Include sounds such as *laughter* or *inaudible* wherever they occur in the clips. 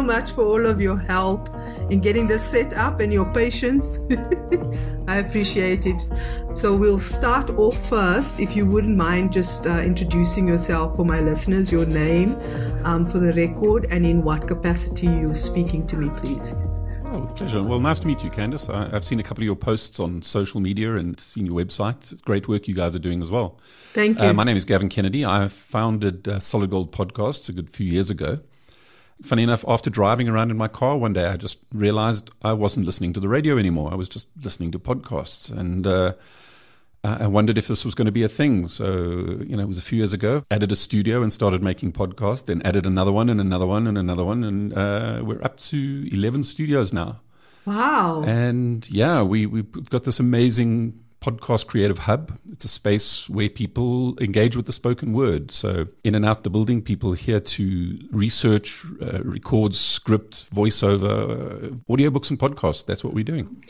so much for all of your help in getting this set up and your patience. *laughs* I appreciate it. So we'll start off first, if you wouldn't mind just uh, introducing yourself for my listeners, your name um, for the record, and in what capacity you're speaking to me, please. Oh, with pleasure. Well, nice to meet you, Candice. I, have seen a couple of your posts on social media and seen your website. It's great work you guys are doing as well. Thank you. Uh, my name is Gavin Kennedy. I founded uh, Solid Gold Podcasts a good few years ago. Funny enough, after driving around in my car one day, I just realized I wasn't listening to the radio anymore. I was just listening to podcasts. And uh, I wondered if this was going to be a thing. So, you know, it was a few years ago. Added a studio and started making podcasts, then added another one and another one and another one. And uh, we're up to 11 studios now. Wow. And yeah, we, we've got this amazing podcast creative hub. It's a space where people engage with the spoken word. So, in and out the building, people here to research, uh, record, script, voiceover, uh, audiobooks, and podcasts. That's what we're doing.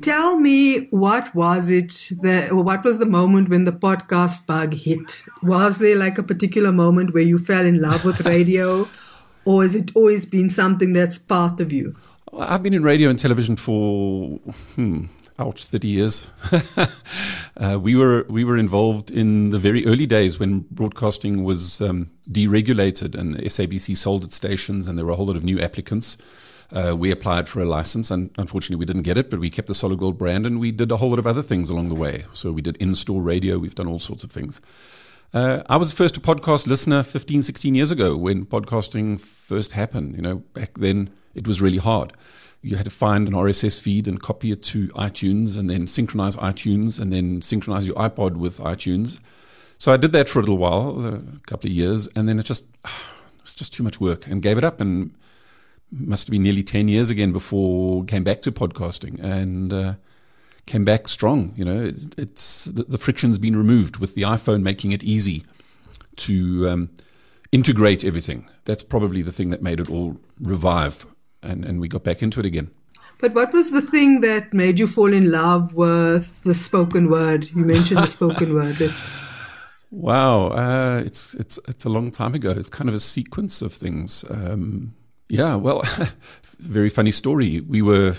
Tell me, what was it that, what was the moment when the podcast bug hit? Was there like a particular moment where you fell in love with radio, *laughs* or has it always been something that's part of you? I've been in radio and television for hmm, ouch, 30 years. *laughs* uh, we were we were involved in the very early days when broadcasting was um, deregulated and SABC sold its stations, and there were a whole lot of new applicants. Uh, we applied for a license, and unfortunately, we didn't get it. But we kept the Solid Gold brand, and we did a whole lot of other things along the way. So we did in-store radio. We've done all sorts of things. Uh, I was first a podcast listener 15, 16 years ago when podcasting first happened. You know, back then it was really hard you had to find an RSS feed and copy it to iTunes and then synchronize iTunes and then synchronize your iPod with iTunes. So I did that for a little while, a couple of years, and then it just *sighs* it's just too much work and gave it up and must have been nearly 10 years again before came back to podcasting and uh, came back strong. You know, it's, it's the, the, friction's been removed with the iPhone making it easy to um, integrate everything. That's probably the thing that made it all revive and, and we got back into it again. But what was the thing that made you fall in love with the spoken word? You mentioned the spoken word. That's *laughs* wow. Uh, it's it's it's a long time ago. It's kind of a sequence of things. Um, yeah. Well, *laughs* very funny story. We were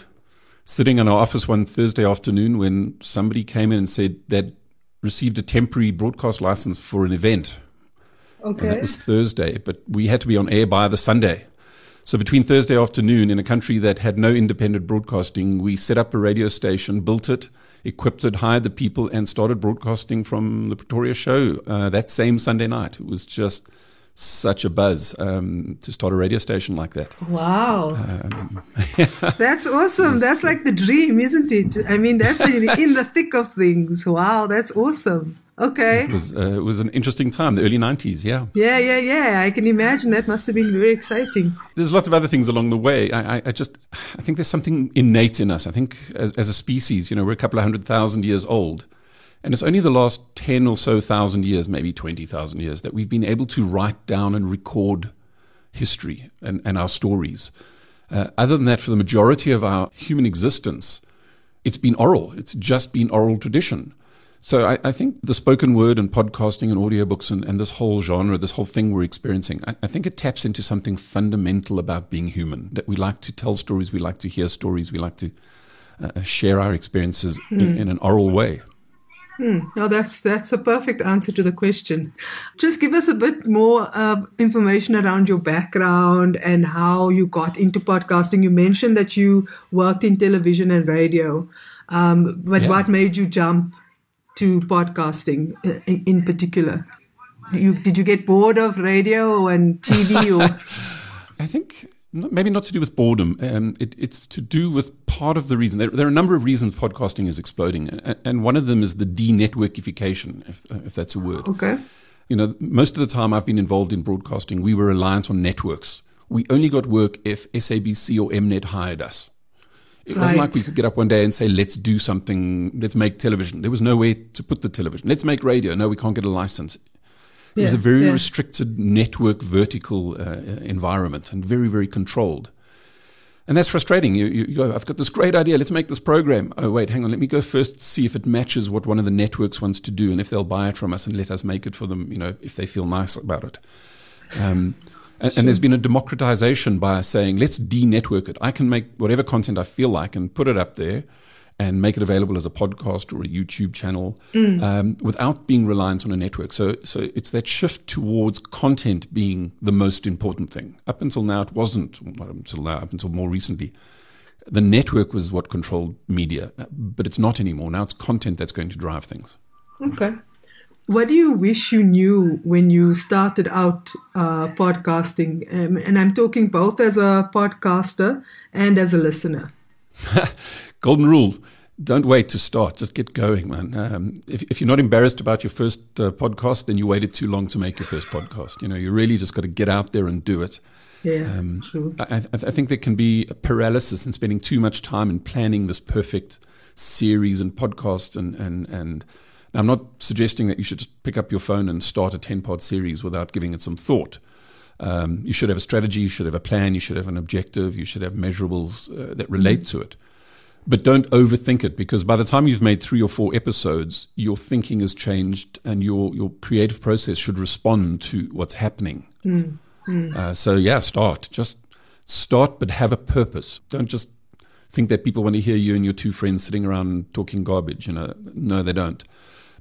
sitting in our office one Thursday afternoon when somebody came in and said they'd received a temporary broadcast license for an event. Okay. And it was Thursday, but we had to be on air by the Sunday. So between Thursday afternoon, in a country that had no independent broadcasting, we set up a radio station, built it, equipped it, hired the people, and started broadcasting from the Pretoria show uh, that same Sunday night. It was just such a buzz um, to start a radio station like that. Wow. Um. *laughs* That's awesome. That's like the dream, isn't it? I mean, that's in, in the thick of things. Wow, that's awesome. Okay. It was, uh, it was an interesting time, the early 90s, yeah. Yeah, yeah, yeah. I can imagine that must have been very exciting. There's lots of other things along the way. I, I, I just, I think there's something innate in us. I think as, as a species, you know, we're a couple of hundred thousand years old. And it's only the last 10 or so thousand years, maybe 20,000 years, that we've been able to write down and record history and, and our stories. Uh, other than that, for the majority of our human existence, it's been oral. It's just been oral tradition. So I, I, think the spoken word and podcasting and audiobooks and, and this whole genre, this whole thing we're experiencing, I, I, think it taps into something fundamental about being human. That we like to tell stories, we like to hear stories, we like to uh, uh share our experiences in, in, an oral way. Hmm. No, that's that's a perfect answer to the question. Just give us a bit more uh, information around your background and how you got into podcasting. You mentioned that you worked in television and radio, um, but yeah. what made you jump to podcasting uh, in, in particular? You, did you get bored of radio and TV *laughs* or? I think maybe not to do with boredom. Um, it, it's to do with part of the reason. There, there, are a number of reasons podcasting is exploding, and one of them is the de-networkification, if, if that's a word. Okay. You know, most of the time I've been involved in broadcasting, we were reliant on networks. We only got work if SABC or Mnet hired us. It right. wasn't like we could get up one day and say, let's do something, let's make television. There was no way to put the television. Let's make radio. No, we can't get a license. It yeah, was a very yeah. restricted network vertical uh, environment and very, very controlled. And that's frustrating. You, you, you, go, I've got this great idea. Let's make this program. Oh, wait, hang on. Let me go first see if it matches what one of the networks wants to do and if they'll buy it from us and let us make it for them, you know, if they feel nice about it. Um, And, and, there's been a democratization by saying, let's de-network it. I can make whatever content I feel like and put it up there and make it available as a podcast or a YouTube channel mm. um, without being reliant on a network. So, so it's that shift towards content being the most important thing. Up until now, it wasn't. Not until now, up until more recently, the network was what controlled media, but it's not anymore. Now it's content that's going to drive things. Okay. What do you wish you knew when you started out uh, podcasting? Um, and I'm talking both as a podcaster and as a listener. *laughs* Golden rule don't wait to start. Just get going, man. Um, if, if, you're not embarrassed about your first uh, podcast, then you waited too long to make your first podcast. You know, you really just got to get out there and do it. Yeah, um, true. I, I, think there can be a paralysis in spending too much time in planning this perfect series and podcast. And, and, and I'm not suggesting that you should just pick up your phone and start a 10 pod series without giving it some thought. Um, you should have a strategy, you should have a plan, you should have an objective, you should have measurables uh, that relate to it. But don't overthink it because by the time you've made three or four episodes, your thinking has changed and your, your creative process should respond to what's happening. Mm. Mm. Uh, so, yeah, start. Just start, but have a purpose. Don't just think that people want to hear you and your two friends sitting around talking garbage. You know, no, they don't.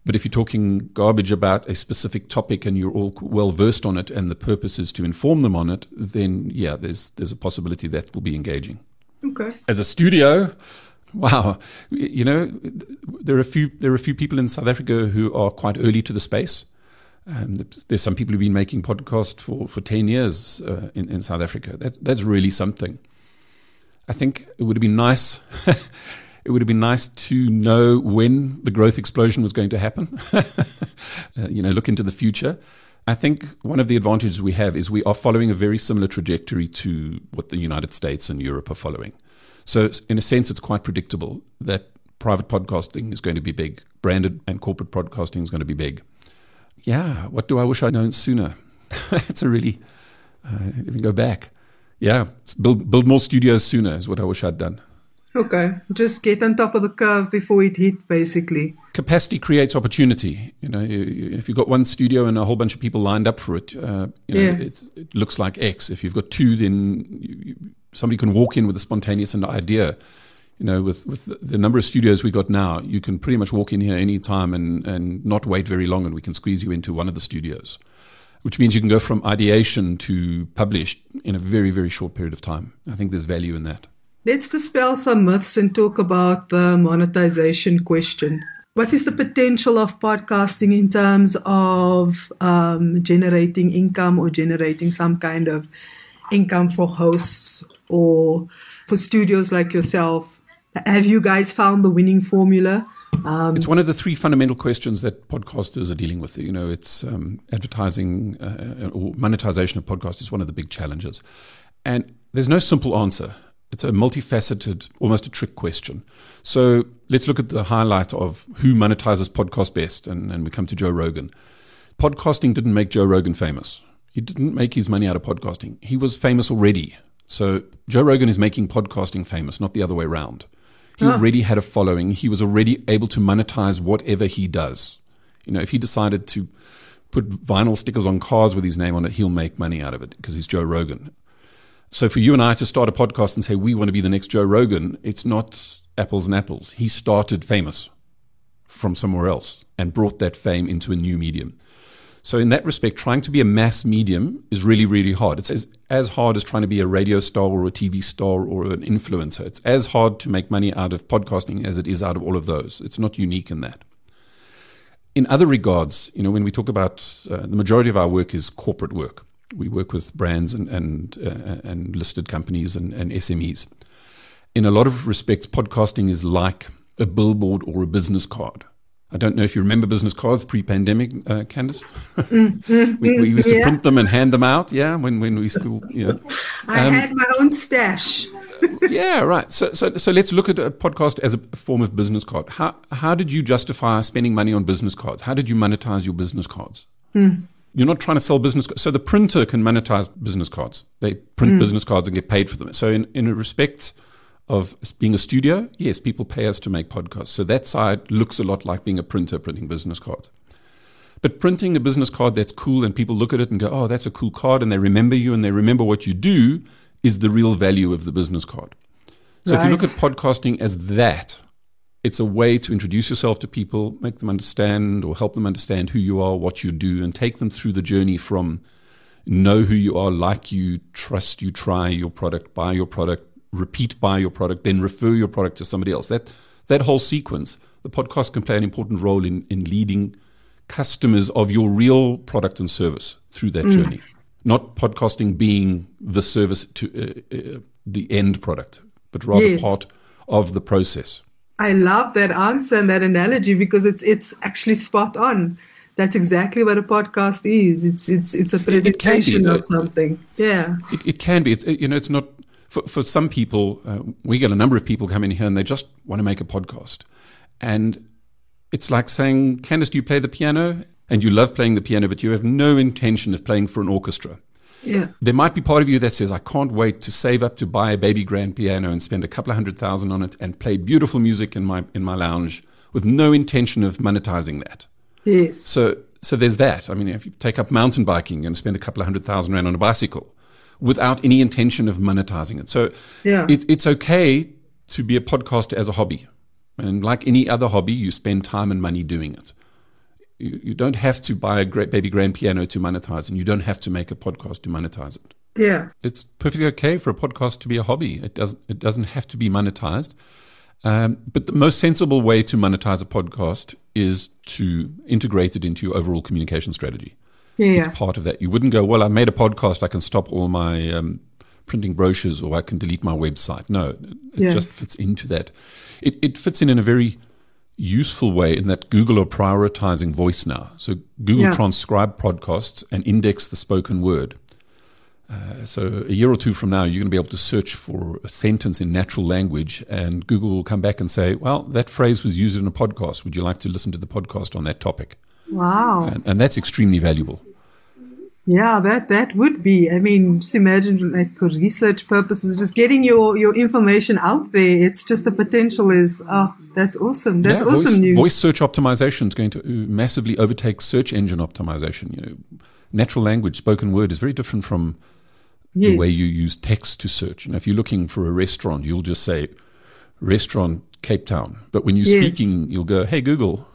But if you're talking garbage about a specific topic and you're all well versed on it, and the purpose is to inform them on it, then yeah, there's there's a possibility that will be engaging. Okay. As a studio, Wow, you know, there are a few there are a few people in South Africa who are quite early to the space. Um, there's some people who've been making podcasts for, for ten years uh, in in South Africa. That, that's really something. I think it would have been nice. *laughs* it would have been nice to know when the growth explosion was going to happen. *laughs* uh, you know, look into the future. I think one of the advantages we have is we are following a very similar trajectory to what the United States and Europe are following. So, in a sense, it's quite predictable that private podcasting is going to be big, branded and corporate podcasting is going to be big. Yeah, what do I wish I'd known sooner? *laughs* it's a really, uh, let me go back. Yeah, build, build more studios sooner is what I wish I'd done. Okay, just get on top of the curve before it hit, basically. Capacity creates opportunity. You know, if you've got one studio and a whole bunch of people lined up for it, uh, you know, yeah. it looks like X. If you've got two, then you, somebody can walk in with a spontaneous idea. You know, with, with the number of studios we got now, you can pretty much walk in here anytime and, and not wait very long, and we can squeeze you into one of the studios, which means you can go from ideation to published in a very, very short period of time. I think there's value in that. Let's dispel some myths and talk about the monetization question. What is the potential of podcasting in terms of um, generating income or generating some kind of income for hosts or for studios like yourself? Have you guys found the winning formula? Um, it's one of the three fundamental questions that podcasters are dealing with. You know, it's um, advertising uh, or monetization of podcasts is one of the big challenges, and there's no simple answer. It's a multifaceted, almost a trick question. So let's look at the highlight of who monetizes podcast best, and, and we come to Joe Rogan. Podcasting didn't make Joe Rogan famous. He didn't make his money out of podcasting. He was famous already so Joe Rogan is making podcasting famous, not the other way around. He already had a following. He was already able to monetize whatever he does. You know, if he decided to put vinyl stickers on cars with his name on it, he'll make money out of it because he's Joe Rogan. So for you and I to start a podcast and say we want to be the next Joe Rogan, it's not apples and apples. He started famous from somewhere else and brought that fame into a new medium. So in that respect, trying to be a mass medium is really, really hard. It's as, as hard as trying to be a radio star or a TV star or an influencer. It's as hard to make money out of podcasting as it is out of all of those. It's not unique in that. In other regards, you know, when we talk about uh, the majority of our work is corporate work. We work with brands and and, uh, and listed companies and, and SMEs. In a lot of respects, podcasting is like a billboard or a business card. I don't know if you remember business cards pre-pandemic, uh, Candice. Mm, *laughs* we, we, used to yeah. print them and hand them out. Yeah, when when we school. Yeah, I um, had my own stash. *laughs* yeah, right. So so so let's look at a podcast as a form of business card. How how did you justify spending money on business cards? How did you monetize your business cards? Mm. You're not trying to sell business cards. So the printer can monetize business cards. They print mm. business cards and get paid for them. So in in respect of being a studio, yes, people pay us to make podcasts. So that side looks a lot like being a printer printing business cards. But printing a business card that's cool and people look at it and go, oh, that's a cool card, and they remember you and they remember what you do is the real value of the business card. So right. if you look at podcasting as that, it's a way to introduce yourself to people, make them understand or help them understand who you are, what you do, and take them through the journey from know who you are, like you, trust you, try your product, buy your product, repeat buy your product, then refer your product to somebody else. That that whole sequence, the podcast can play an important role in, in leading customers of your real product and service through that mm. journey. Not podcasting being the service to uh, uh, the end product, but rather yes. part of the process. I love that answer and that analogy because it's it's actually spot on. That's exactly what a podcast is. It's it's it's a presentation it, of something. Yeah, it, it can be. It's you know it's not for for some people. Uh, we get a number of people come in here and they just want to make a podcast, and it's like saying, Candice, do you play the piano? And you love playing the piano, but you have no intention of playing for an orchestra. Yeah. There might be part of you that says, I can't wait to save up to buy a baby grand piano and spend a couple of hundred thousand on it and play beautiful music in my in my lounge with no intention of monetizing that. Yes. So so there's that. I mean, if you take up mountain biking and spend a couple of hundred thousand rand on a bicycle without any intention of monetizing it. So yeah. it, it's okay to be a podcaster as a hobby. And like any other hobby, you spend time and money doing it. You, you don't have to buy a great baby grand piano to monetize, and you don't have to make a podcast to monetize it. Yeah, it's perfectly okay for a podcast to be a hobby. It doesn't. It doesn't have to be monetized. Um, but the most sensible way to monetize a podcast is to integrate it into your overall communication strategy. Yeah. It's part of that. You wouldn't go, well, I made a podcast. I can stop all my um, printing brochures or I can delete my website. No, it yeah. just fits into that. It, it fits in in a very useful way in that Google are prioritizing voice now. So Google yeah. transcribe podcasts and index the spoken word. Uh, so a year or two from now, you're going to be able to search for a sentence in natural language, and Google will come back and say, "Well, that phrase was used in a podcast. Would you like to listen to the podcast on that topic?" Wow! And, and that's extremely valuable. Yeah, that that would be. I mean, just imagine like for research purposes, just getting your your information out there. It's just the potential is oh, that's awesome. That's yeah, awesome voice, news. Voice search optimization is going to uh, massively overtake search engine optimization. You know, natural language, spoken word is very different from yes. the way you use text to search. And if you're looking for a restaurant, you'll just say restaurant Cape Town. But when you're yes. speaking, you'll go, "Hey Google."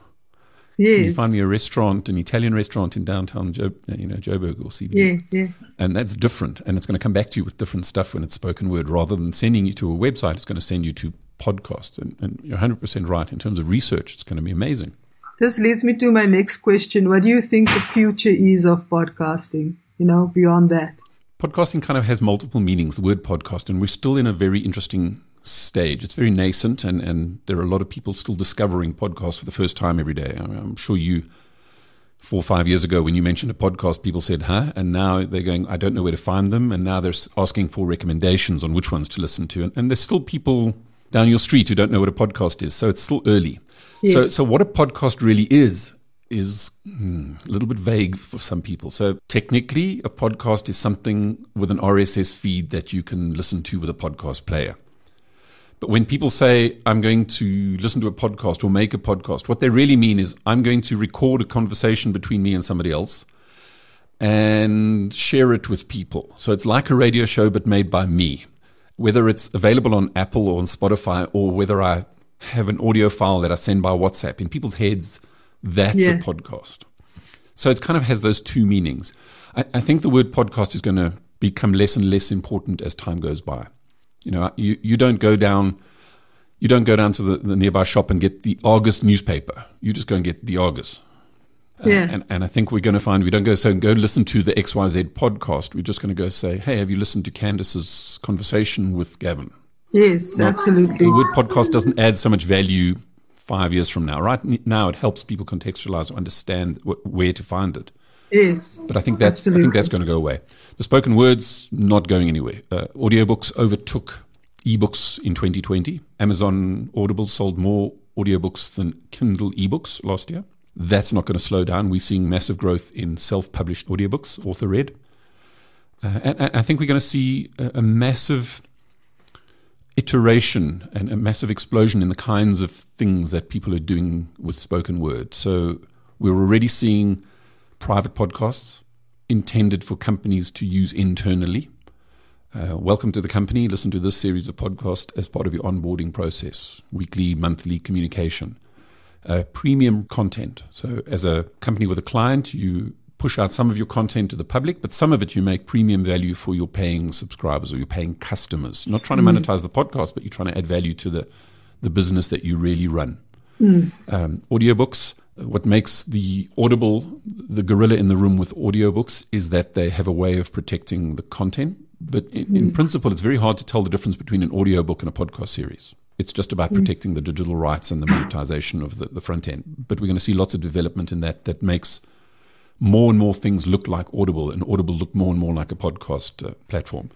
Yes. Can you find me a restaurant, an Italian restaurant in downtown, jo- you know, Joburg or CBD? Yeah, yeah. And that's different, and it's going to come back to you with different stuff when it's spoken word. Rather than sending you to a website, it's going to send you to podcasts. And, and you're 100% right in terms of research. It's going to be amazing. This leads me to my next question. What do you think the future is of podcasting? You know, beyond that. Podcasting kind of has multiple meanings. The word podcast, and we're still in a very interesting stage. It's very nascent, and, and there are a lot of people still discovering podcasts for the first time every day. I am sure you, four or five years ago, when you mentioned a podcast, people said, huh? And now they're going, I don't know where to find them. And now they're asking for recommendations on which ones to listen to. And, and there's still people down your street who don't know what a podcast is. So it's still early. Yes. So, so what a podcast really is, is hmm, a little bit vague for some people. So technically, a podcast is something with an RSS feed that you can listen to with a podcast player. But when people say, I'm going to listen to a podcast or make a podcast, what they really mean is, I'm going to record a conversation between me and somebody else and share it with people. So it's like a radio show, but made by me. Whether it's available on Apple or on Spotify, or whether I have an audio file that I send by WhatsApp, in people's heads, that's yeah. a podcast. So it kind of has those two meanings. I, I think the word podcast is going to become less and less important as time goes by. You know, you, you don't go down you don't go down to the, the nearby shop and get the Argus newspaper. You just go and get the Argus. Uh, yeah. and, and I think we're going to find we don't go so go listen to the XYZ podcast. We're just going to go say, hey, have you listened to Candice's conversation with Gavin? Yes, Not, absolutely. The word podcast doesn't add so much value five years from now. Right now, it helps people contextualize or understand wh- where to find it. Yes, but I think that's absolutely. I think that's going to go away. The spoken words not going anywhere. Uh, audiobooks overtook ebooks in 2020. Amazon Audible sold more audiobooks than Kindle ebooks last year. That's not going to slow down. We're seeing massive growth in self-published audiobooks, author read. Uh, and, and, I think we're going to see a, a massive iteration and a massive explosion in the kinds of things that people are doing with spoken word. So we're already seeing private podcasts intended for companies to use internally. Uh, welcome to the company. Listen to this series of podcasts as part of your onboarding process, weekly, monthly communication. Uh, premium content. So, as a company with a client, you push out some of your content to the public, but some of it you make premium value for your paying subscribers or your paying customers. You're not trying to mm. monetize the podcast, but you're trying to add value to the, the business that you really run. Mm. Um, audiobooks, what makes the Audible the gorilla in the room with audiobooks is that they have a way of protecting the content. But in, mm. in principle, it's very hard to tell the difference between an audiobook and a podcast series. It's just about mm. protecting the digital rights and the monetization of the, the front end. But we're going to see lots of development in that that makes – more and more things look like Audible, and Audible look more and more like a podcast uh, platform.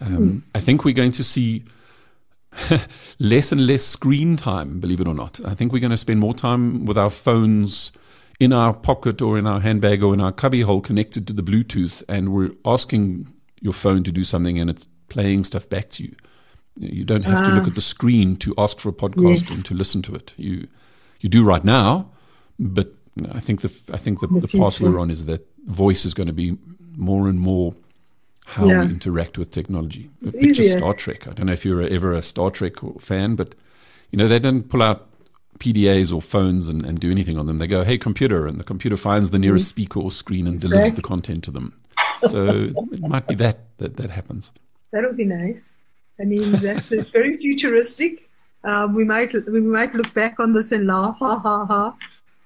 Um, mm. I think we're going to see *laughs* less and less screen time, believe it or not. I think we're going to spend more time with our phones in our pocket or in our handbag or in our cubbyhole connected to the Bluetooth, and we're asking your phone to do something and it's playing stuff back to you. You don't have to look ah. at the screen to ask for a podcast yes. and to listen to it. You you do right now, but I think the I think the, the, the path we're on is that voice is going to be more and more how yeah. we interact with technology. It's Picture easier. Star Trek. I don't know if you're ever a Star Trek fan, but you know they don't pull out PDAs or phones and, and do anything on them. They go, "Hey, computer," and the computer finds the nearest mm. speaker or screen and exactly. delivers the content to them. *laughs* So it might be that that that happens. That would be nice. I mean, that's very futuristic. Um, we might we might look back on this and laugh, ha ha ha.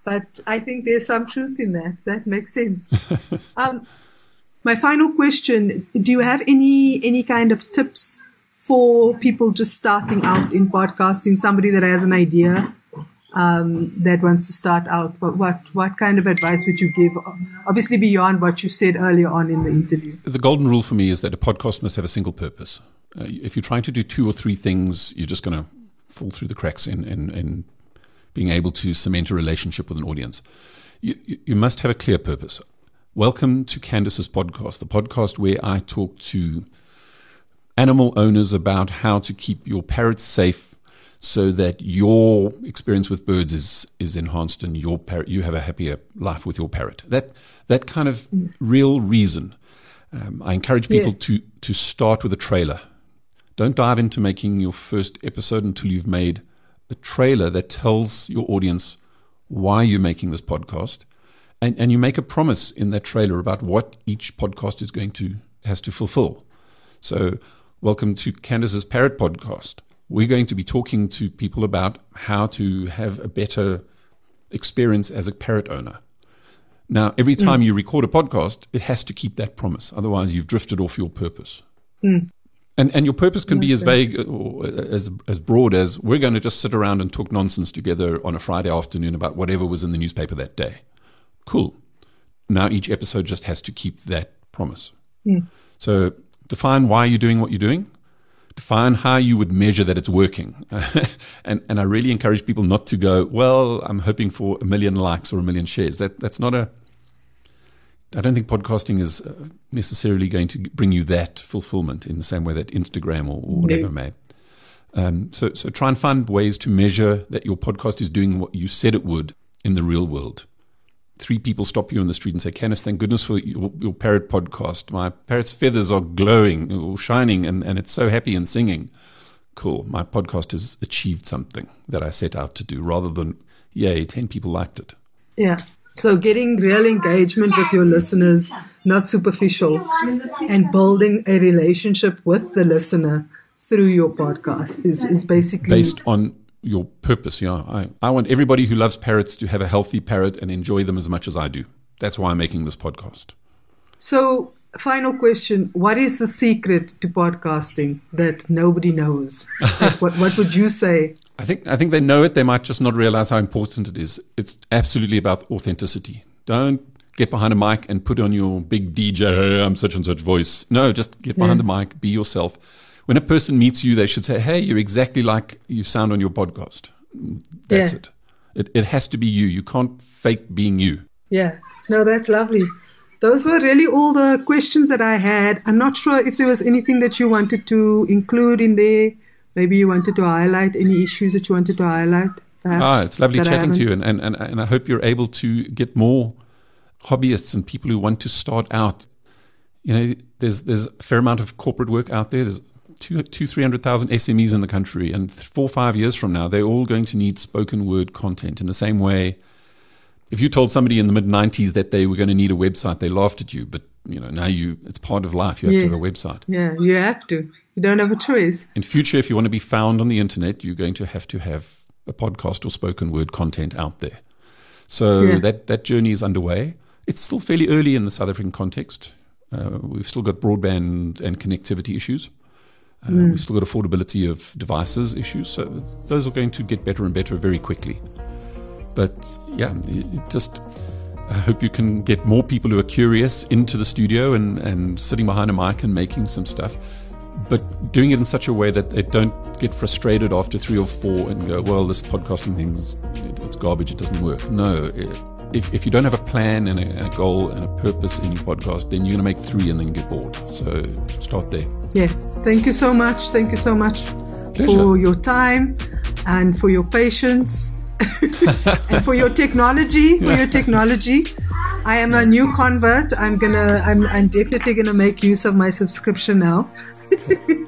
But I think there's some truth in that. That makes sense. *laughs* um, my final question: Do you have any any kind of tips for people just starting out in podcasting? Somebody that has an idea um, that wants to start out. What, what what kind of advice would you give? Obviously, beyond what you said earlier on in the interview. The golden rule for me is that a podcast must have a single purpose. Uh, if you're trying to do two or three things, you're just going to fall through the cracks in, in, in being able to cement a relationship with an audience. You, you must have a clear purpose. Welcome to Candice's podcast, the podcast where I talk to animal owners about how to keep your parrots safe so that your experience with birds is is enhanced and your parrot you have a happier life with your parrot. That that kind of real reason. Um, I encourage people yeah. to to start with a trailer. Don't dive into making your first episode until you've made a trailer that tells your audience why you're making this podcast. And, and you make a promise in that trailer about what each podcast is going to has to fulfill. So, welcome to Candice's Parrot podcast. We're going to be talking to people about how to have a better experience as a parrot owner. Now, every mm. time mm. you record a podcast, it has to keep that promise. Otherwise, you've drifted off your purpose. Mm. And and your purpose can be as vague or as as broad as we're going to just sit around and talk nonsense together on a Friday afternoon about whatever was in the newspaper that day. Cool. Now each episode just has to keep that promise. Mm. So define why you're doing what you're doing. Define how you would measure that it's working. *laughs* and and I really encourage people not to go, well, I'm hoping for a million likes or a million shares. That that's not a I don't think podcasting is uh, necessarily going to bring you that fulfillment in the same way that Instagram or, or whatever no. may. Um, so, so try and find ways to measure that your podcast is doing what you said it would in the real world. Three people stop you on the street and say, Kenneth, thank goodness for your, your parrot podcast. My parrot's feathers are glowing or shining and, and it's so happy and singing. Cool. My podcast has achieved something that I set out to do rather than, yay, 10 people liked it. Yeah. So getting real engagement with your listeners, not superficial, and building a relationship with the listener through your podcast is, is basically based on your purpose. Yeah, I, I want everybody who loves parrots to have a healthy parrot and enjoy them as much as I do. That's why I'm making this podcast. So, final question What is the secret to podcasting that nobody knows? *laughs* like what, what would you say? I think I think they know it. They might just not realize how important it is. It's absolutely about authenticity. Don't get behind a mic and put on your big DJ. I'm such and such voice. No, just get behind yeah. the mic. Be yourself. When a person meets you, they should say, "Hey, you're exactly like you sound on your podcast." That's yeah. it. It it has to be you. You can't fake being you. Yeah. No, that's lovely. Those were really all the questions that I had. I'm not sure if there was anything that you wanted to include in there maybe you wanted to highlight any issues that you wanted to highlight. Perhaps, ah, it's lovely chatting to you, and, and, and, and I hope you're able to get more hobbyists and people who want to start out. You know, there's there's a fair amount of corporate work out there. There's two, two three hundred thousand SMEs in the country, and four five years from now, they're all going to need spoken word content in the same way. If you told somebody in the mid '90s that they were going to need a website, they laughed at you. But you know, now you it's part of life. You have Yeah. to have a website. Yeah, you have to. You don't have a choice. In future, if you want to be found on the internet, you're going to have to have a podcast or spoken word content out there. So Yeah. that that journey is underway. It's still fairly early in the South African context. Uh, we've still got broadband and connectivity issues. Uh, We've still got affordability of devices issues. So those are going to get better and better very quickly. But yeah, just I hope you can get more people who are curious into the studio and, and sitting behind a mic and making some stuff, but doing it in such a way that they don't get frustrated after three or four and go, well, this podcasting thing's it's garbage, it doesn't work. No, it- if, if you don't have a plan and a, a goal and a purpose in your podcast, then you're going to make three and then get bored. So start there. Yeah. Thank you so much. Thank you so much Pleasure. for your time and for your patience *laughs* and for your technology. For your technology. I am a new convert. I'm gonna. I'm. I'm definitely gonna make use of my subscription now. *laughs*